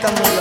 Tá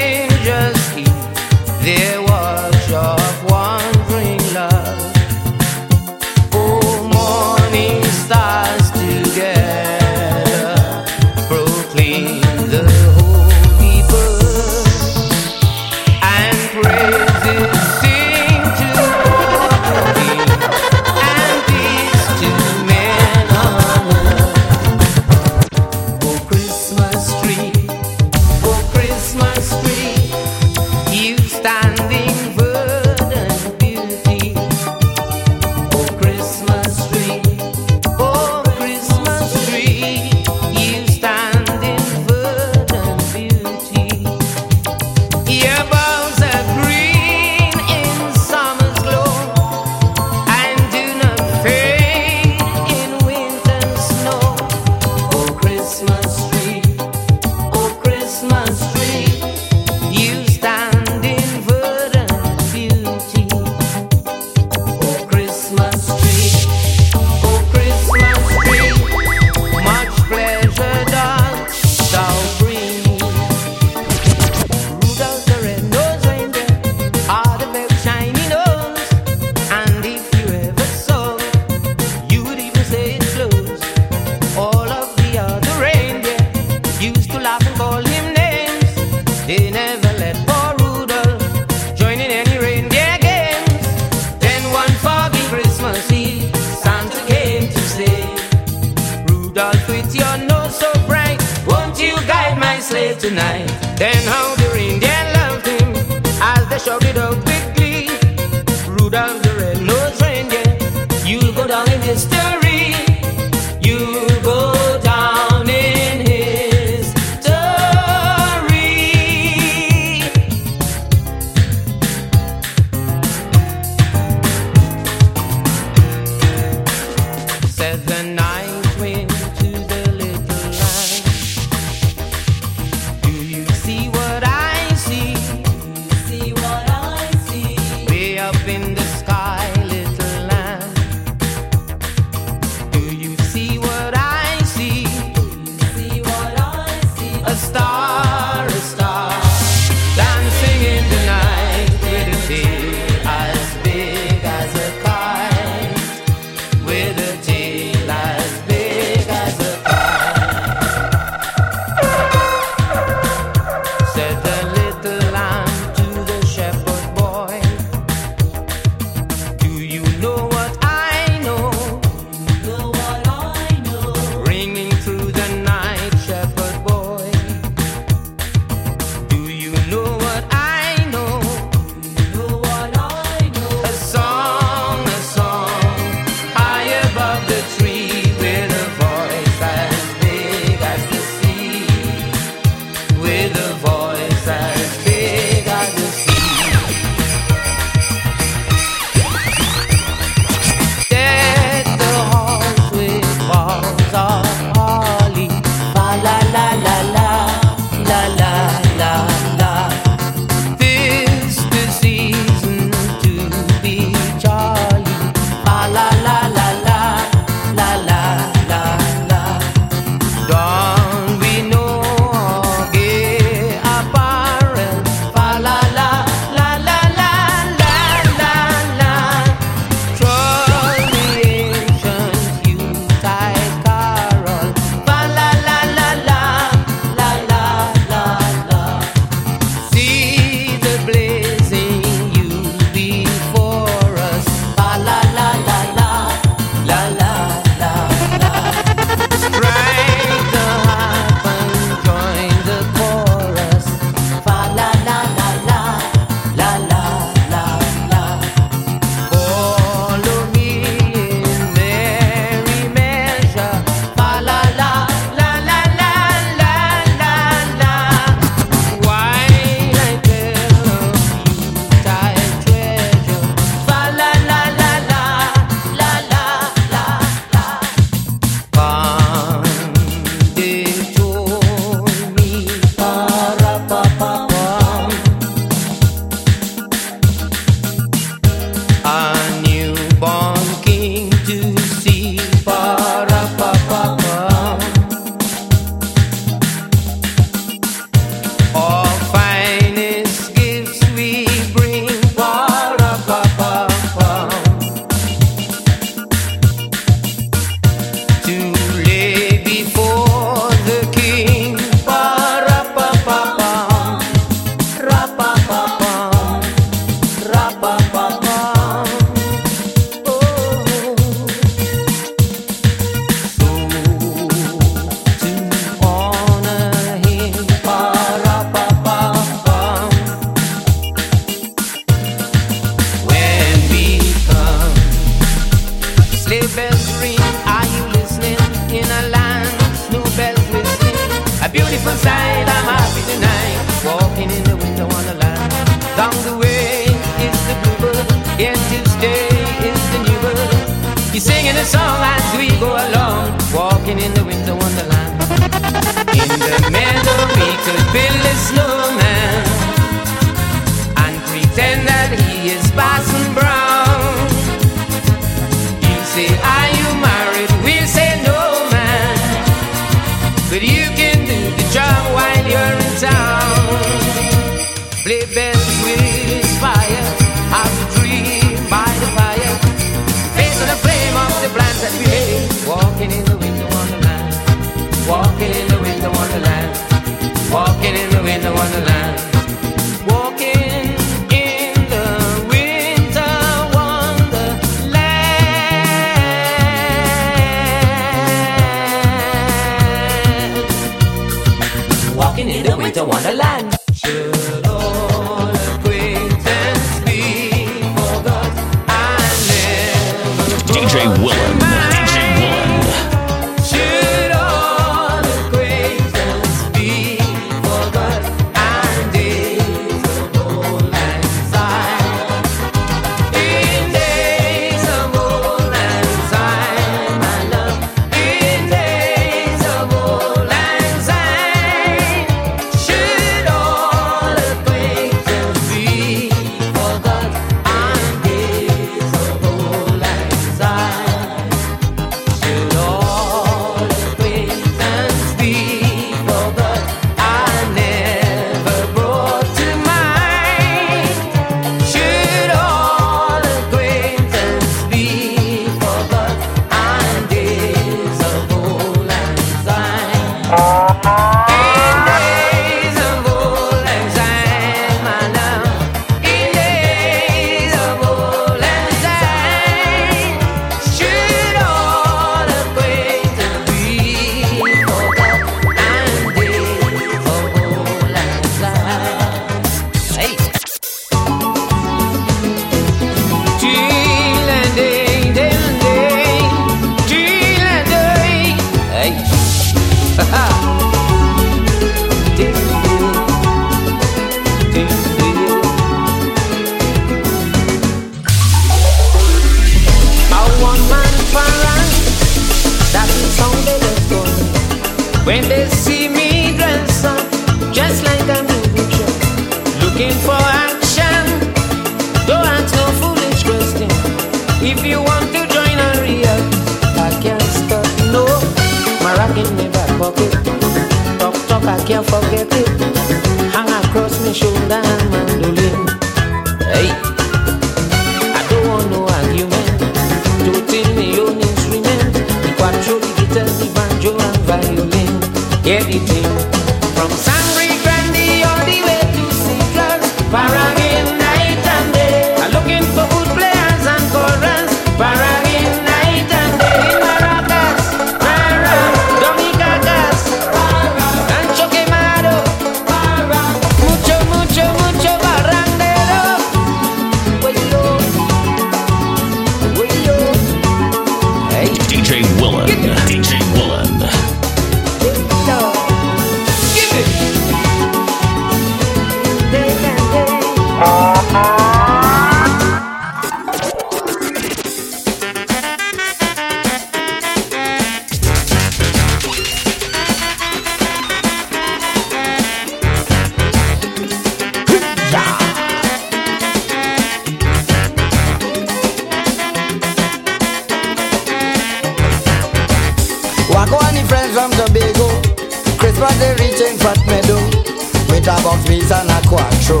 about beats and a cuatro,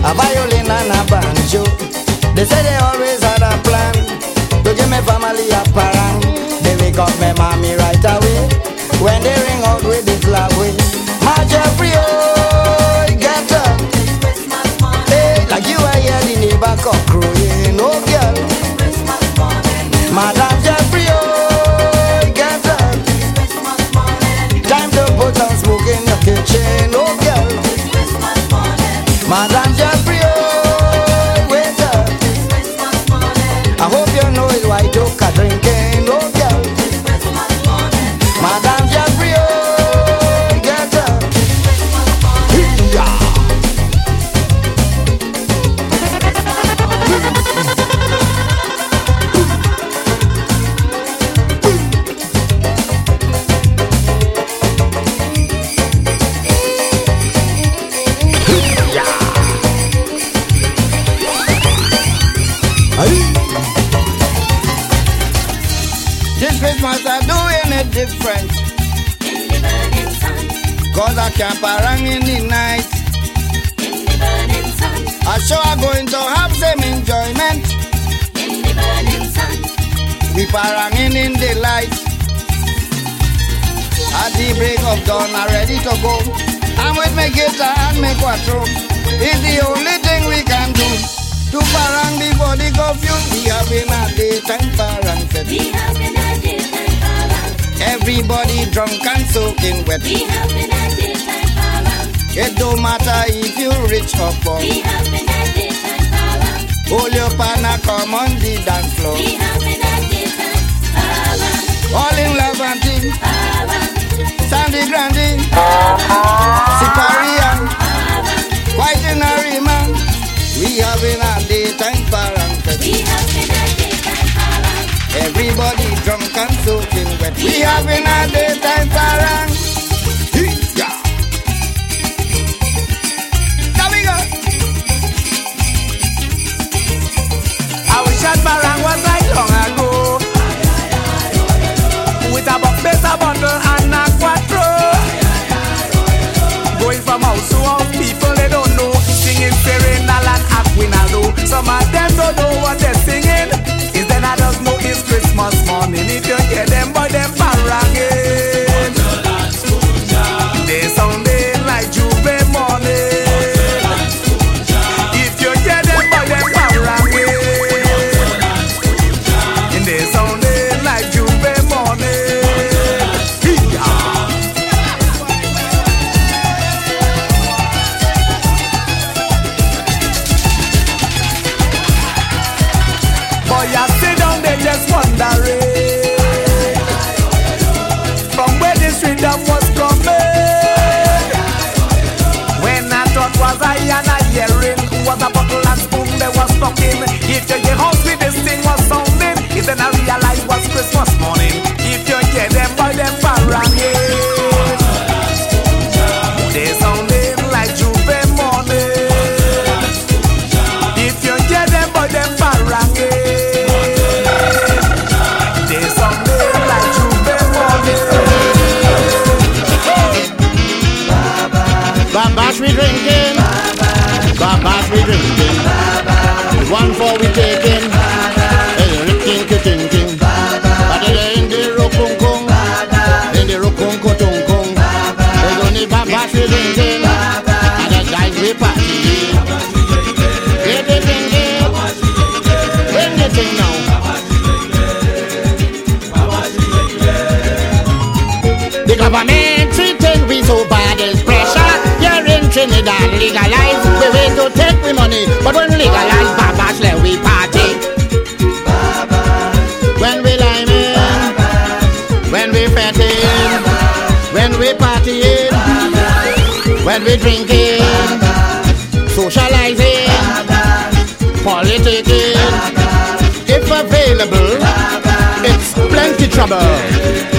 a violin and a banjo. They say they always had a plan to give me family a parang. They wake up my mommy right away when they ring out with the to go. I'm with my guitar and my cuatro. It's the only thing we can do. To parang the confused. we have been a daytime parang set. We have been a daytime parang. Everybody drunk and soaking wet. We have been a daytime parang. It don't matter if you rich or poor. We have been a daytime parang. Hold your partner, come on the dance floor. We have been a daytime parang. All in love and team. Parang. Sangre Grande, Sicaria, White Canary Man. We having a daytime parang. We having a daytime parang. Everybody drunk and soaking wet. We, we having a daytime parang. Yeah. Parang was like long ago Some of them don't know what they're singing. Is then I just know it's Christmas morning if you hear them, but Legalize, we wait to take the money. But when legalize, Baba let we party. Baba. When we liming, Baba. when we fetting, when we partying, Baba. when we drinking, socializing, politicking. If available, it's plenty trouble.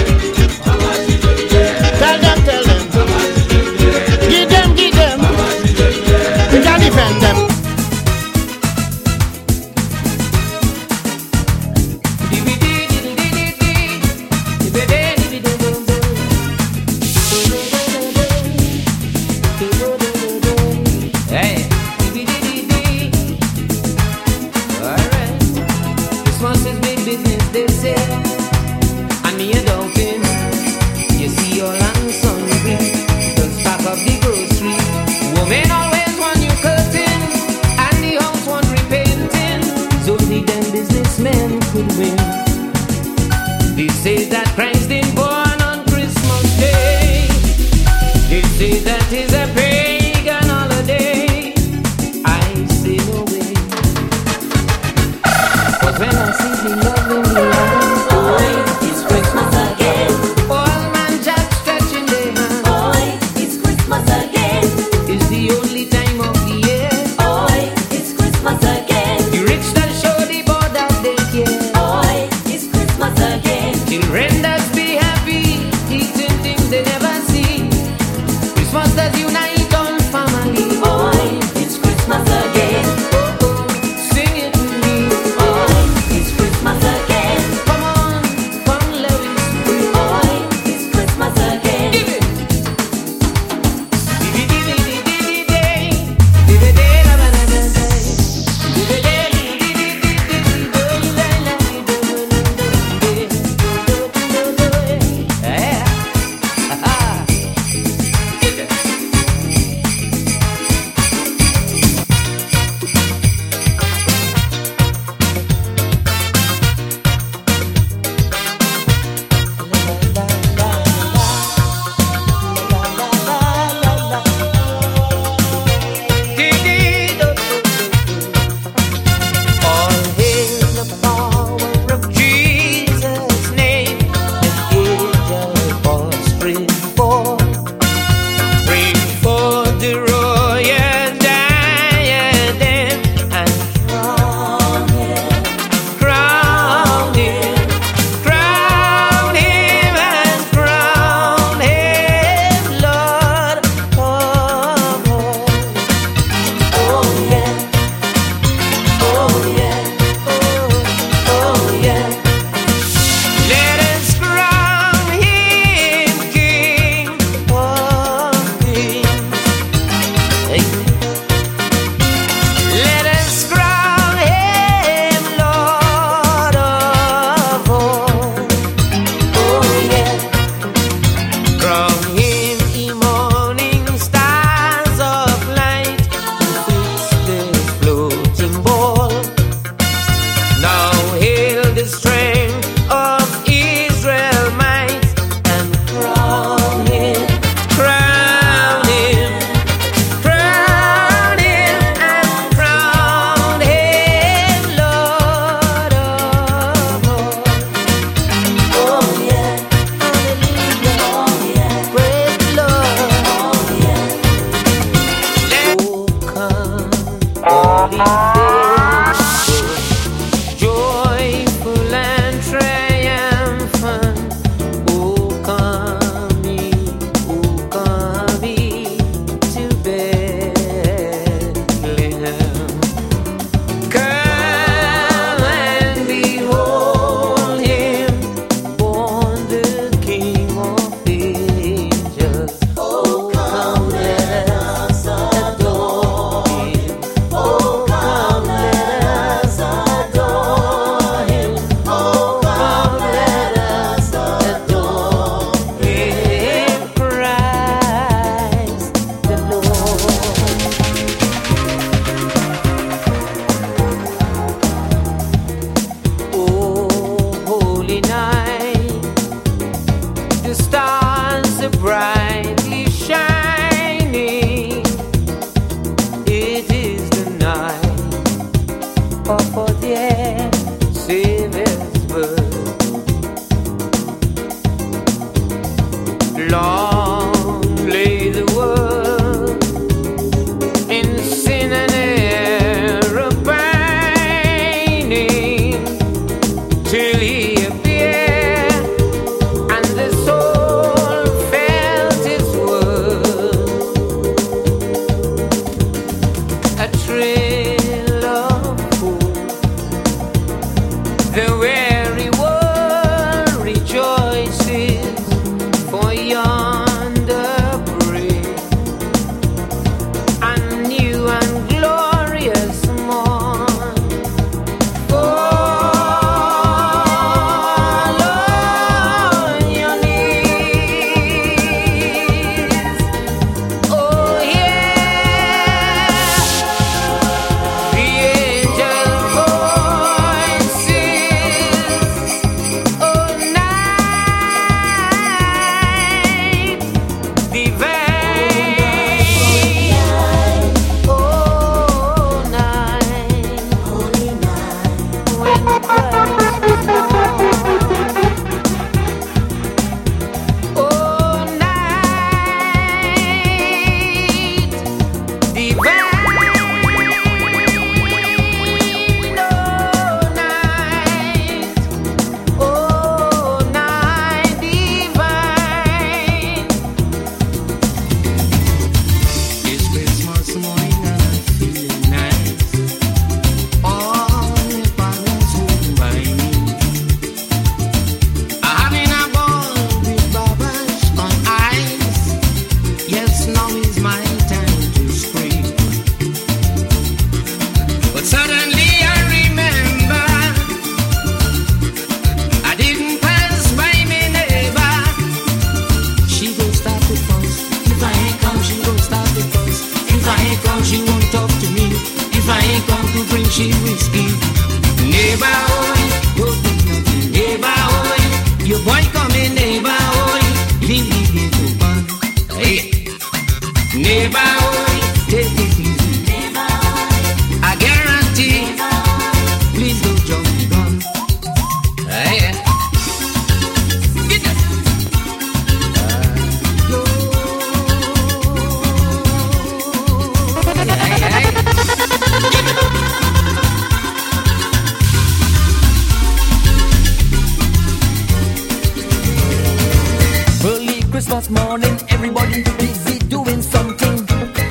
Christmas morning, everybody busy doing something.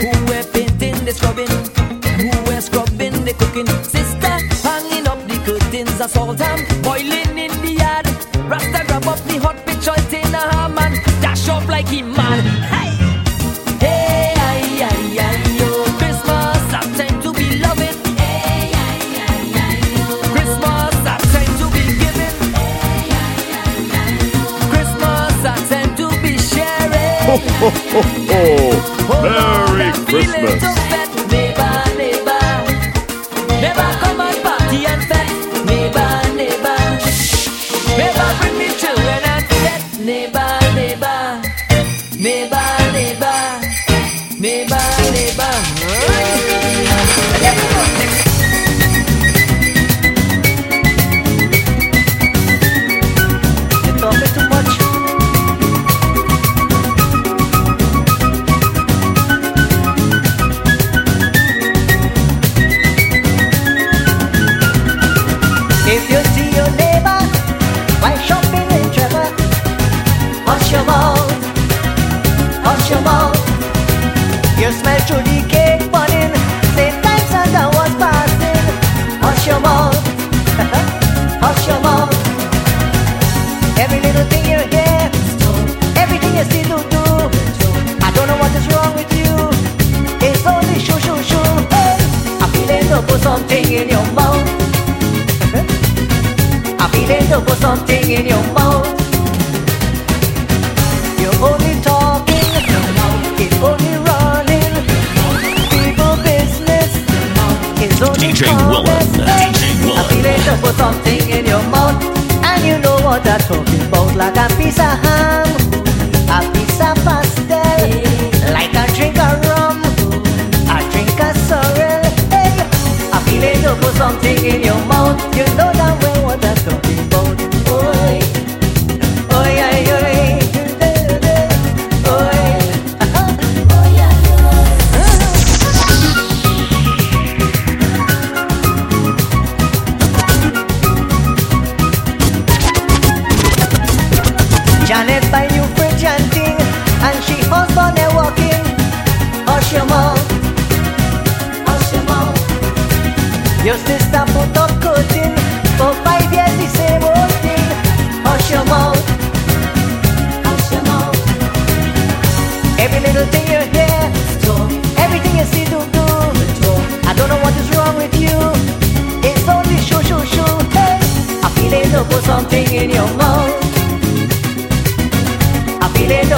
Who were painting the scrubbing? Who were scrubbing the cooking? Sister hanging up the curtains, I saw time. boiling in the yard. Rasta grab up the hot pitch, in a ham dash off like he man. ho, ho. Merry Christmas.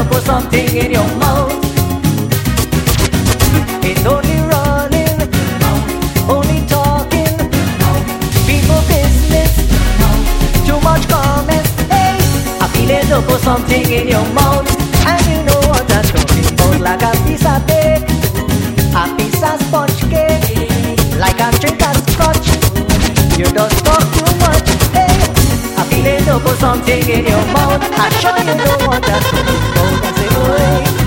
for something in your mouth. It's only running, only talking, people business, too much comments. Hey, I feel it look for something in your mouth, and you know what I'm talking about, like a piece of cake, a piece of sponge cake, like a drink of scotch. You don't talk too much. Hey, I feel it look for something in your mouth. I sure you know what I'm talking about away.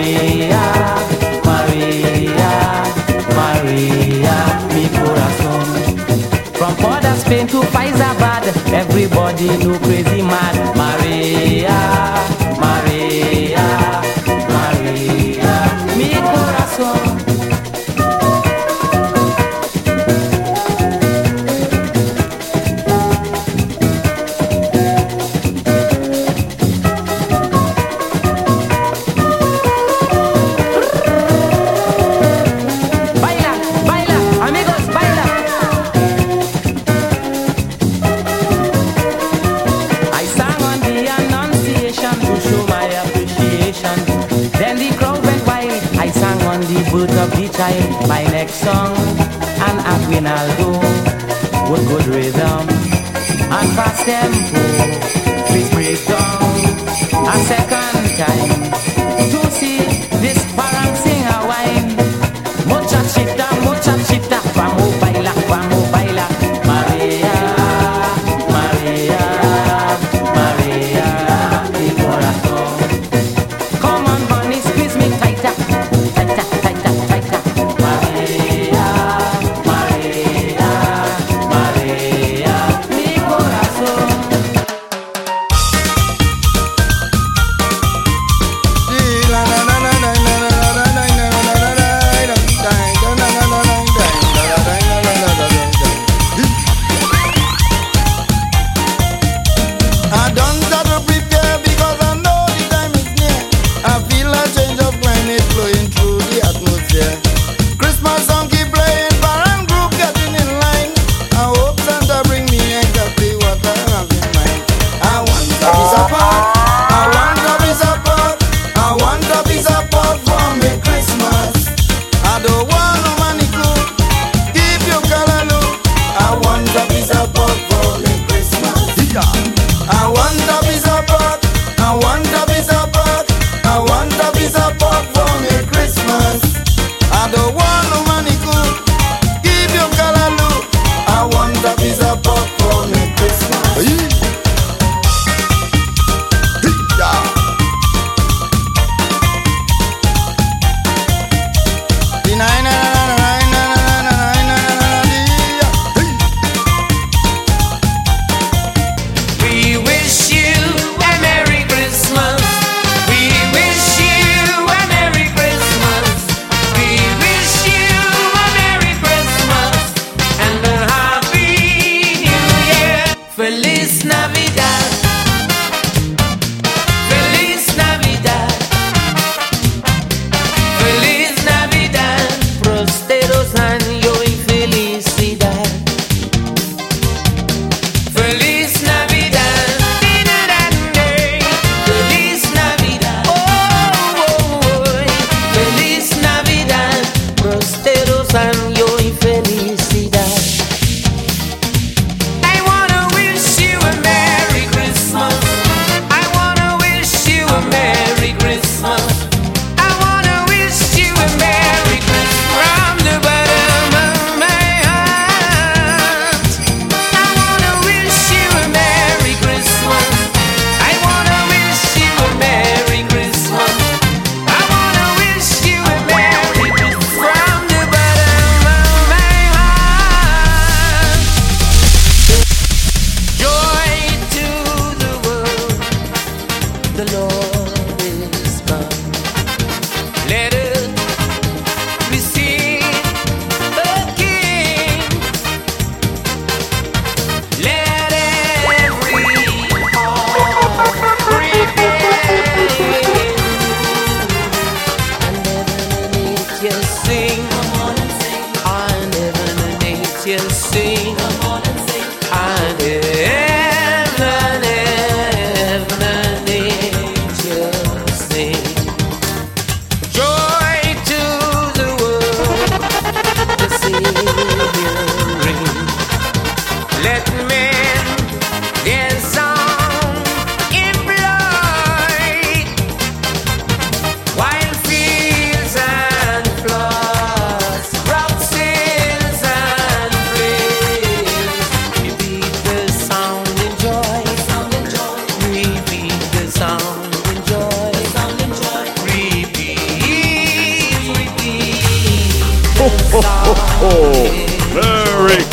Maria, Maria, Maria, mi coração. From Port Spain to Faizabad, everybody do crazy mad. Maria.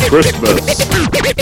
Christmas.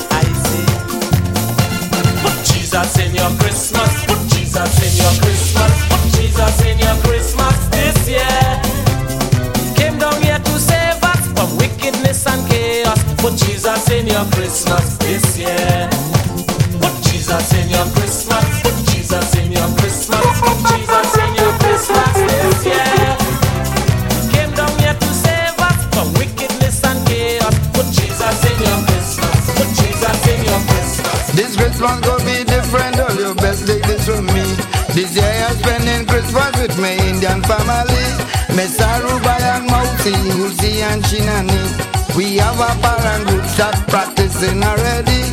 see, I see. Put Jesus in your Christmas. Put Jesus in your Christmas. Put Jesus in your Christmas this year. Came down here to save us from wickedness and chaos. Put Jesus in your Christmas this year. Put Jesus in your Christmas. Christmas gonna be different. All your best days with me. This year I'm spending Christmas with my Indian family. Miss Aruba and Mauti, Uzi and Chinani. We have a parang group that practicing already.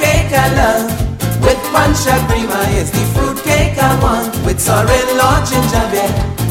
cake I love. With punch prima, is the fruitcake I want. With sorrel or ginger beer.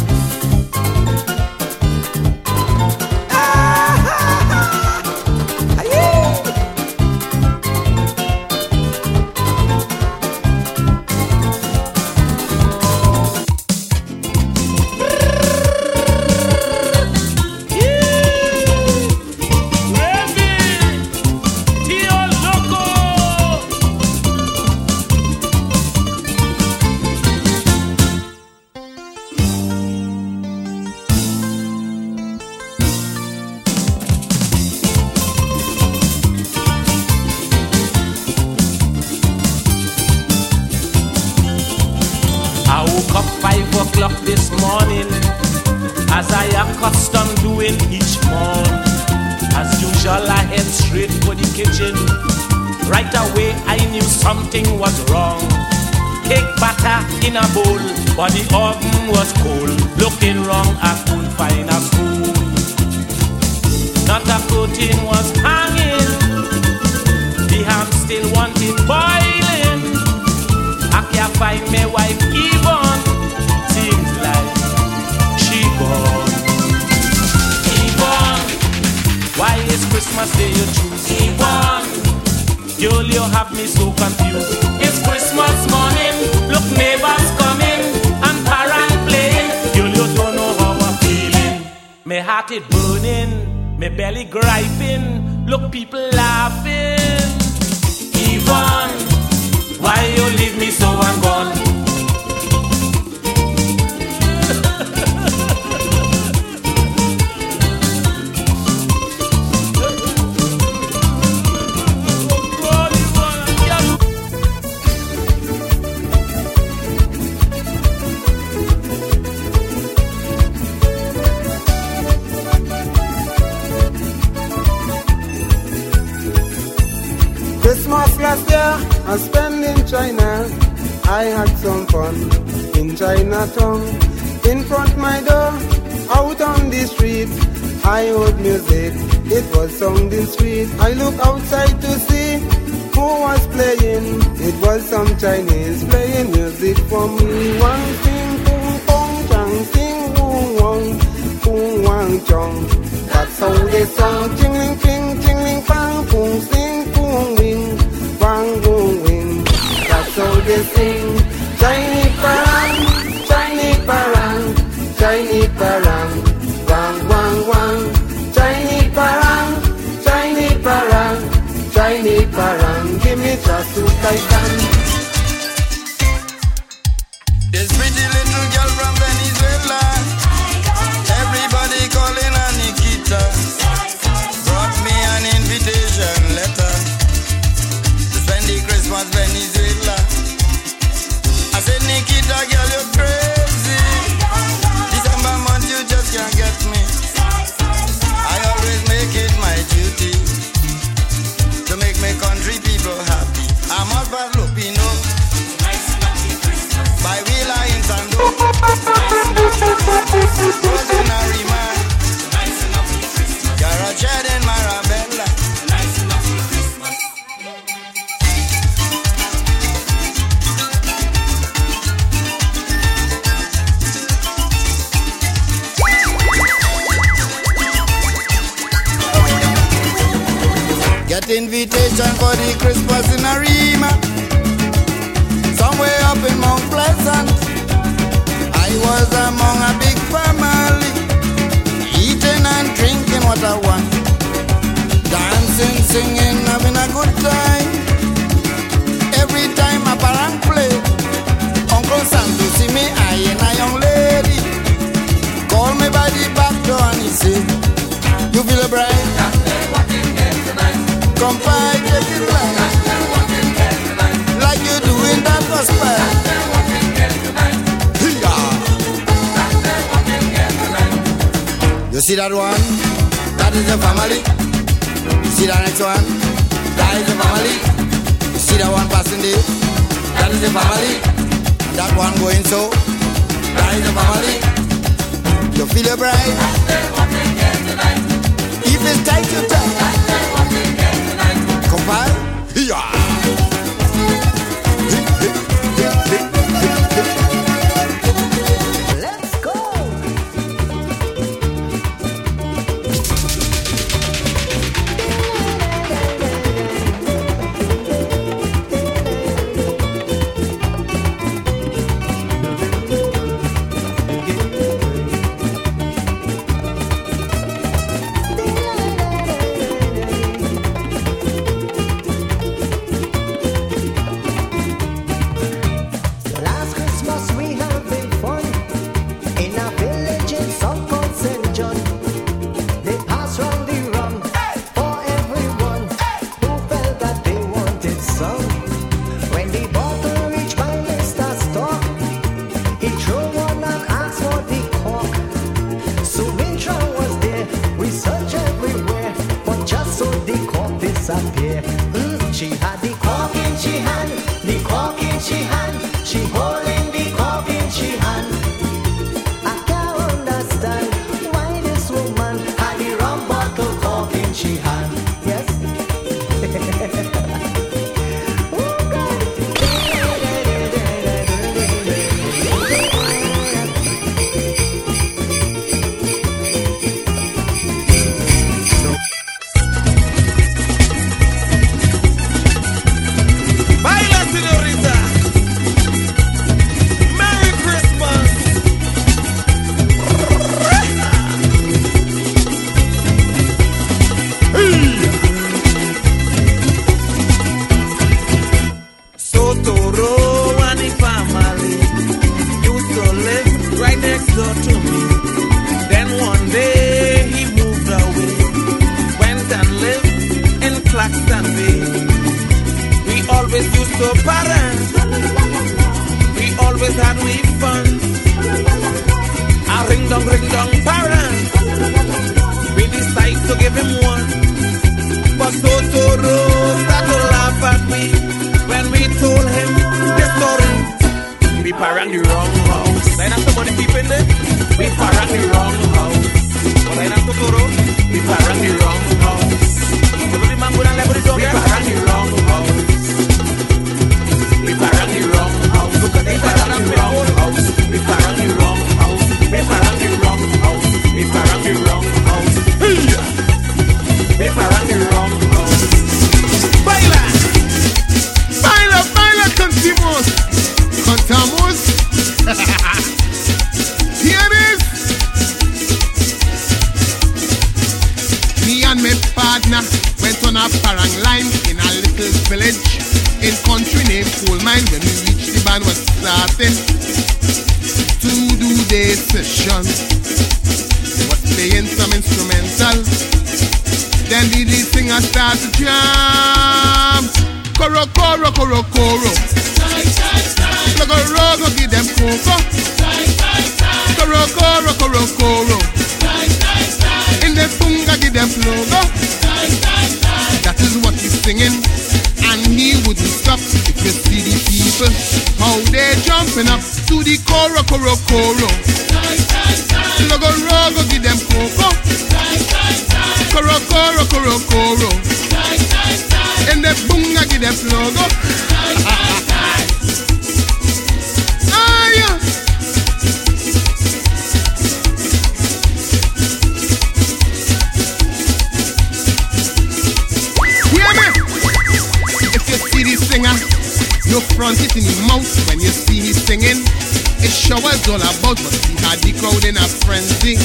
had the crowd in a frenzy.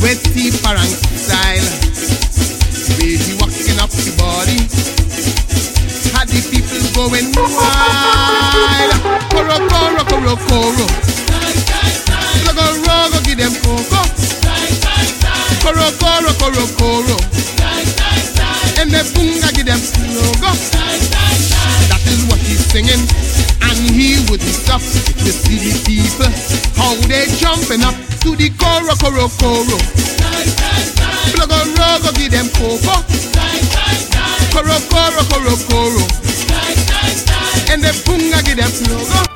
Westy Parang style, baby walking up the body. Had the people going wild. Coro, coro, coro, coro. Logo, rogo, give them coco. Coro, coro, coro, coro. And the bunga give them logo. That is what he's singing wouldn't stop. You see the people, how they jumping up to the coro coro coro. Plug a rogo, give them coco. Coro coro coro coro. And the punga give them logo.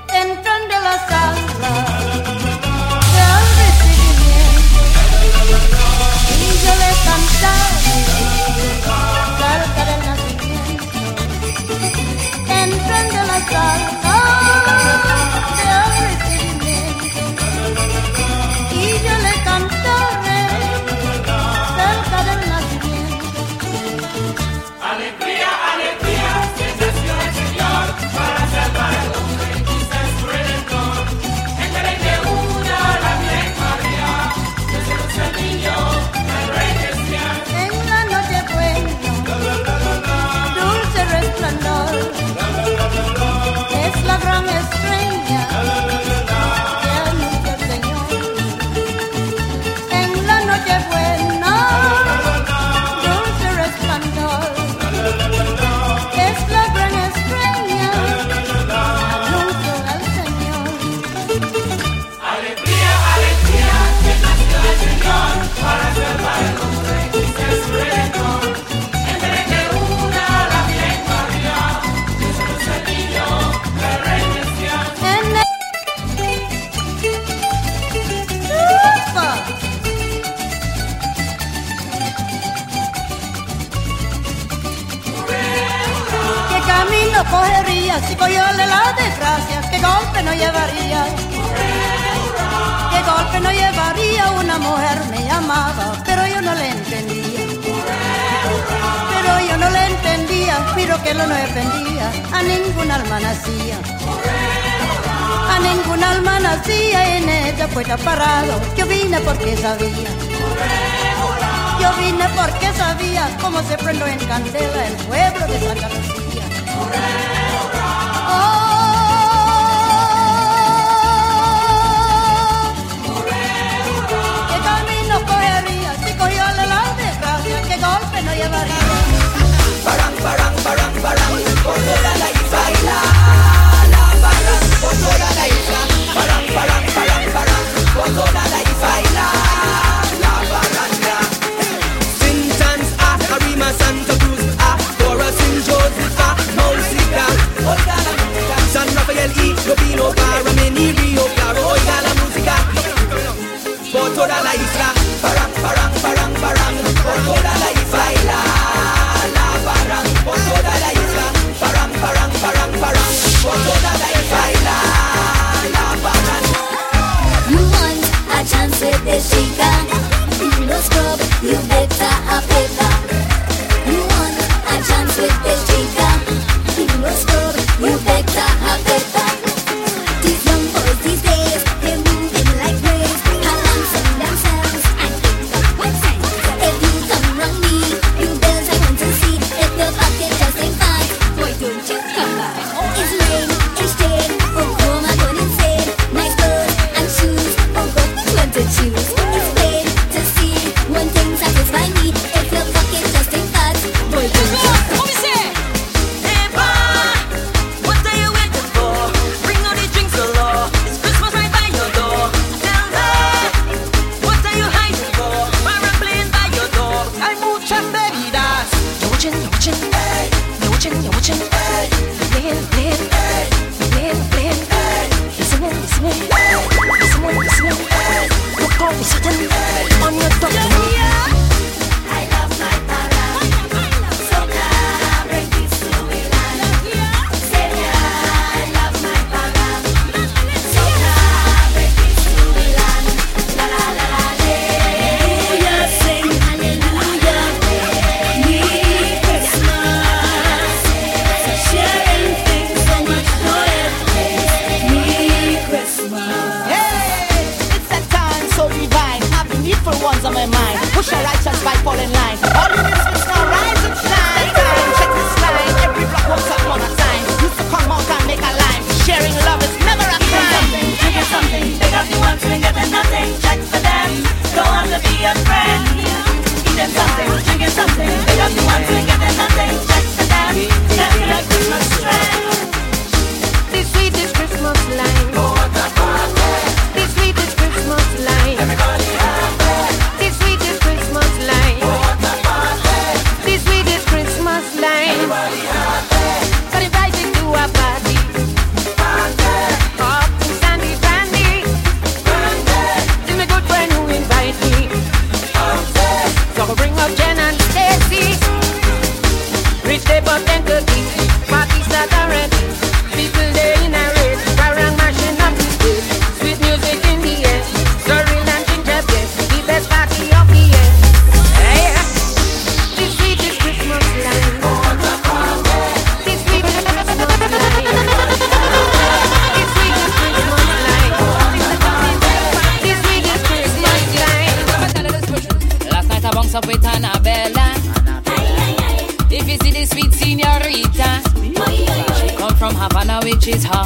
llevaría, qué golpe no llevaría una mujer me llamaba, pero yo no le entendía. Pero yo no le entendía, pero que lo no entendía, a ningún alma nacía. A ningún alma nacía en ella fuera parado, yo vine porque sabía. Yo vine porque sabía cómo se prendó en candela el pueblo de Santa の山 Jamaica, which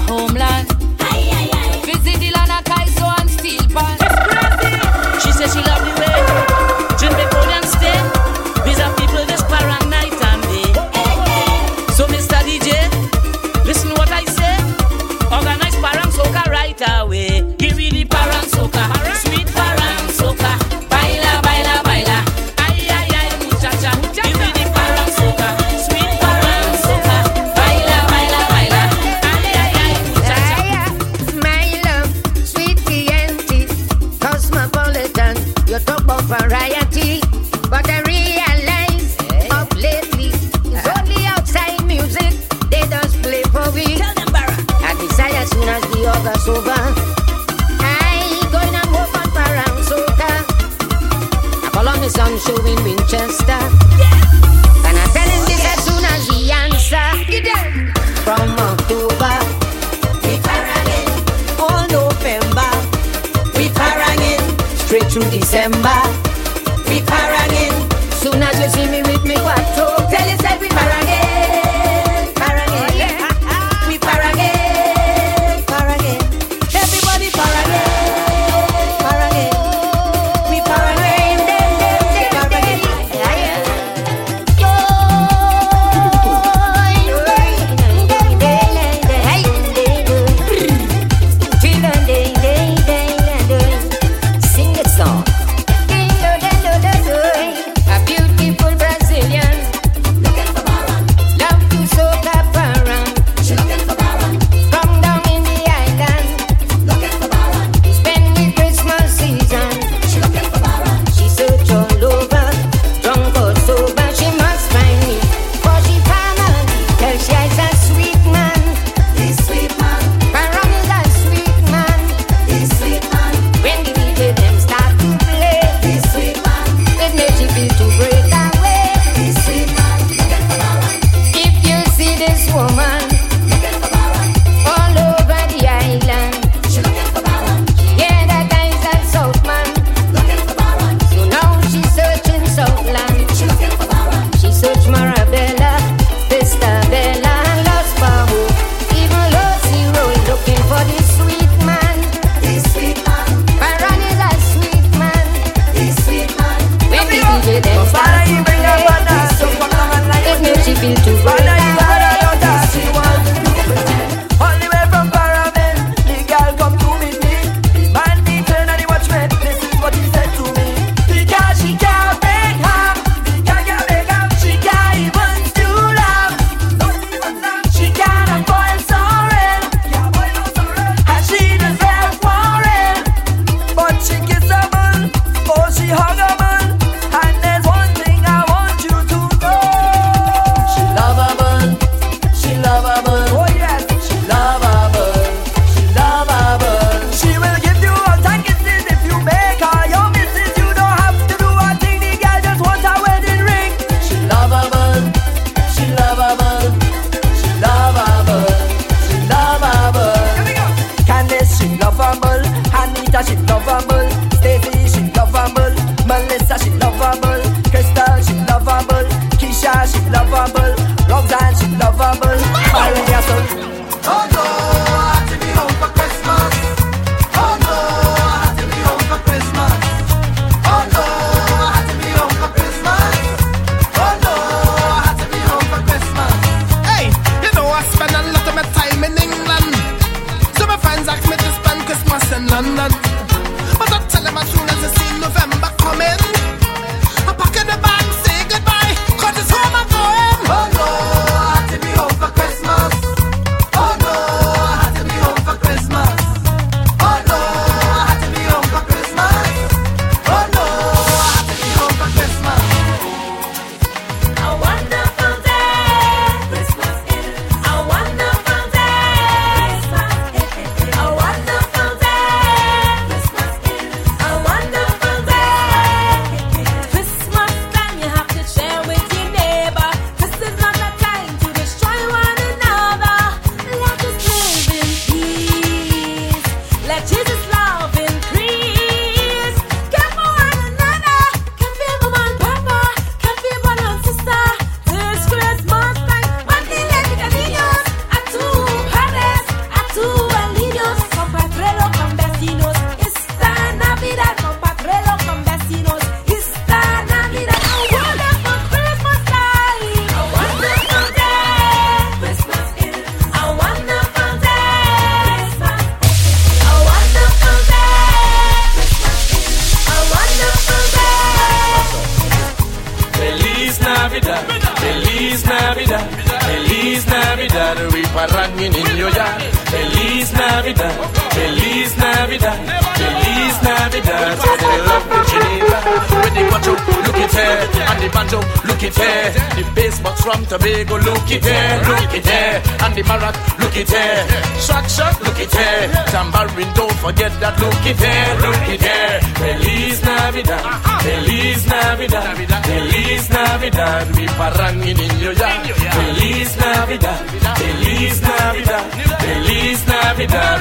they go look it there, look it there, and the barak look it there, shot shot look it there, tambourine don't forget that look it there, look it there. Feliz Navidad, Feliz Navidad, Feliz Navidad, mi parangin inyo ya. Feliz Navidad, Feliz Navidad, Feliz Navidad.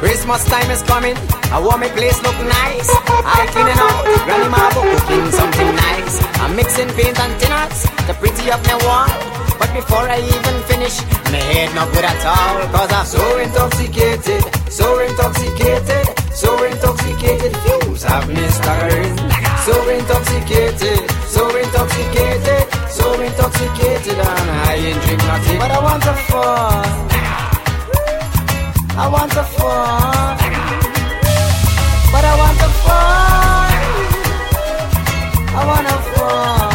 Christmas time is coming. I want my place look nice. I cleaning out, Granny Marble cooking something nice. I'm mixing paint and tinners, to pretty up my wall more. But before I even finish, my head not good at all. Cause I'm so intoxicated, so intoxicated, so intoxicated. Fumes have me staggering. So intoxicated, so intoxicated, so intoxicated. And I ain't drink nothing, but I want to fall. I want to fall. But I want to fall. I wanna fall.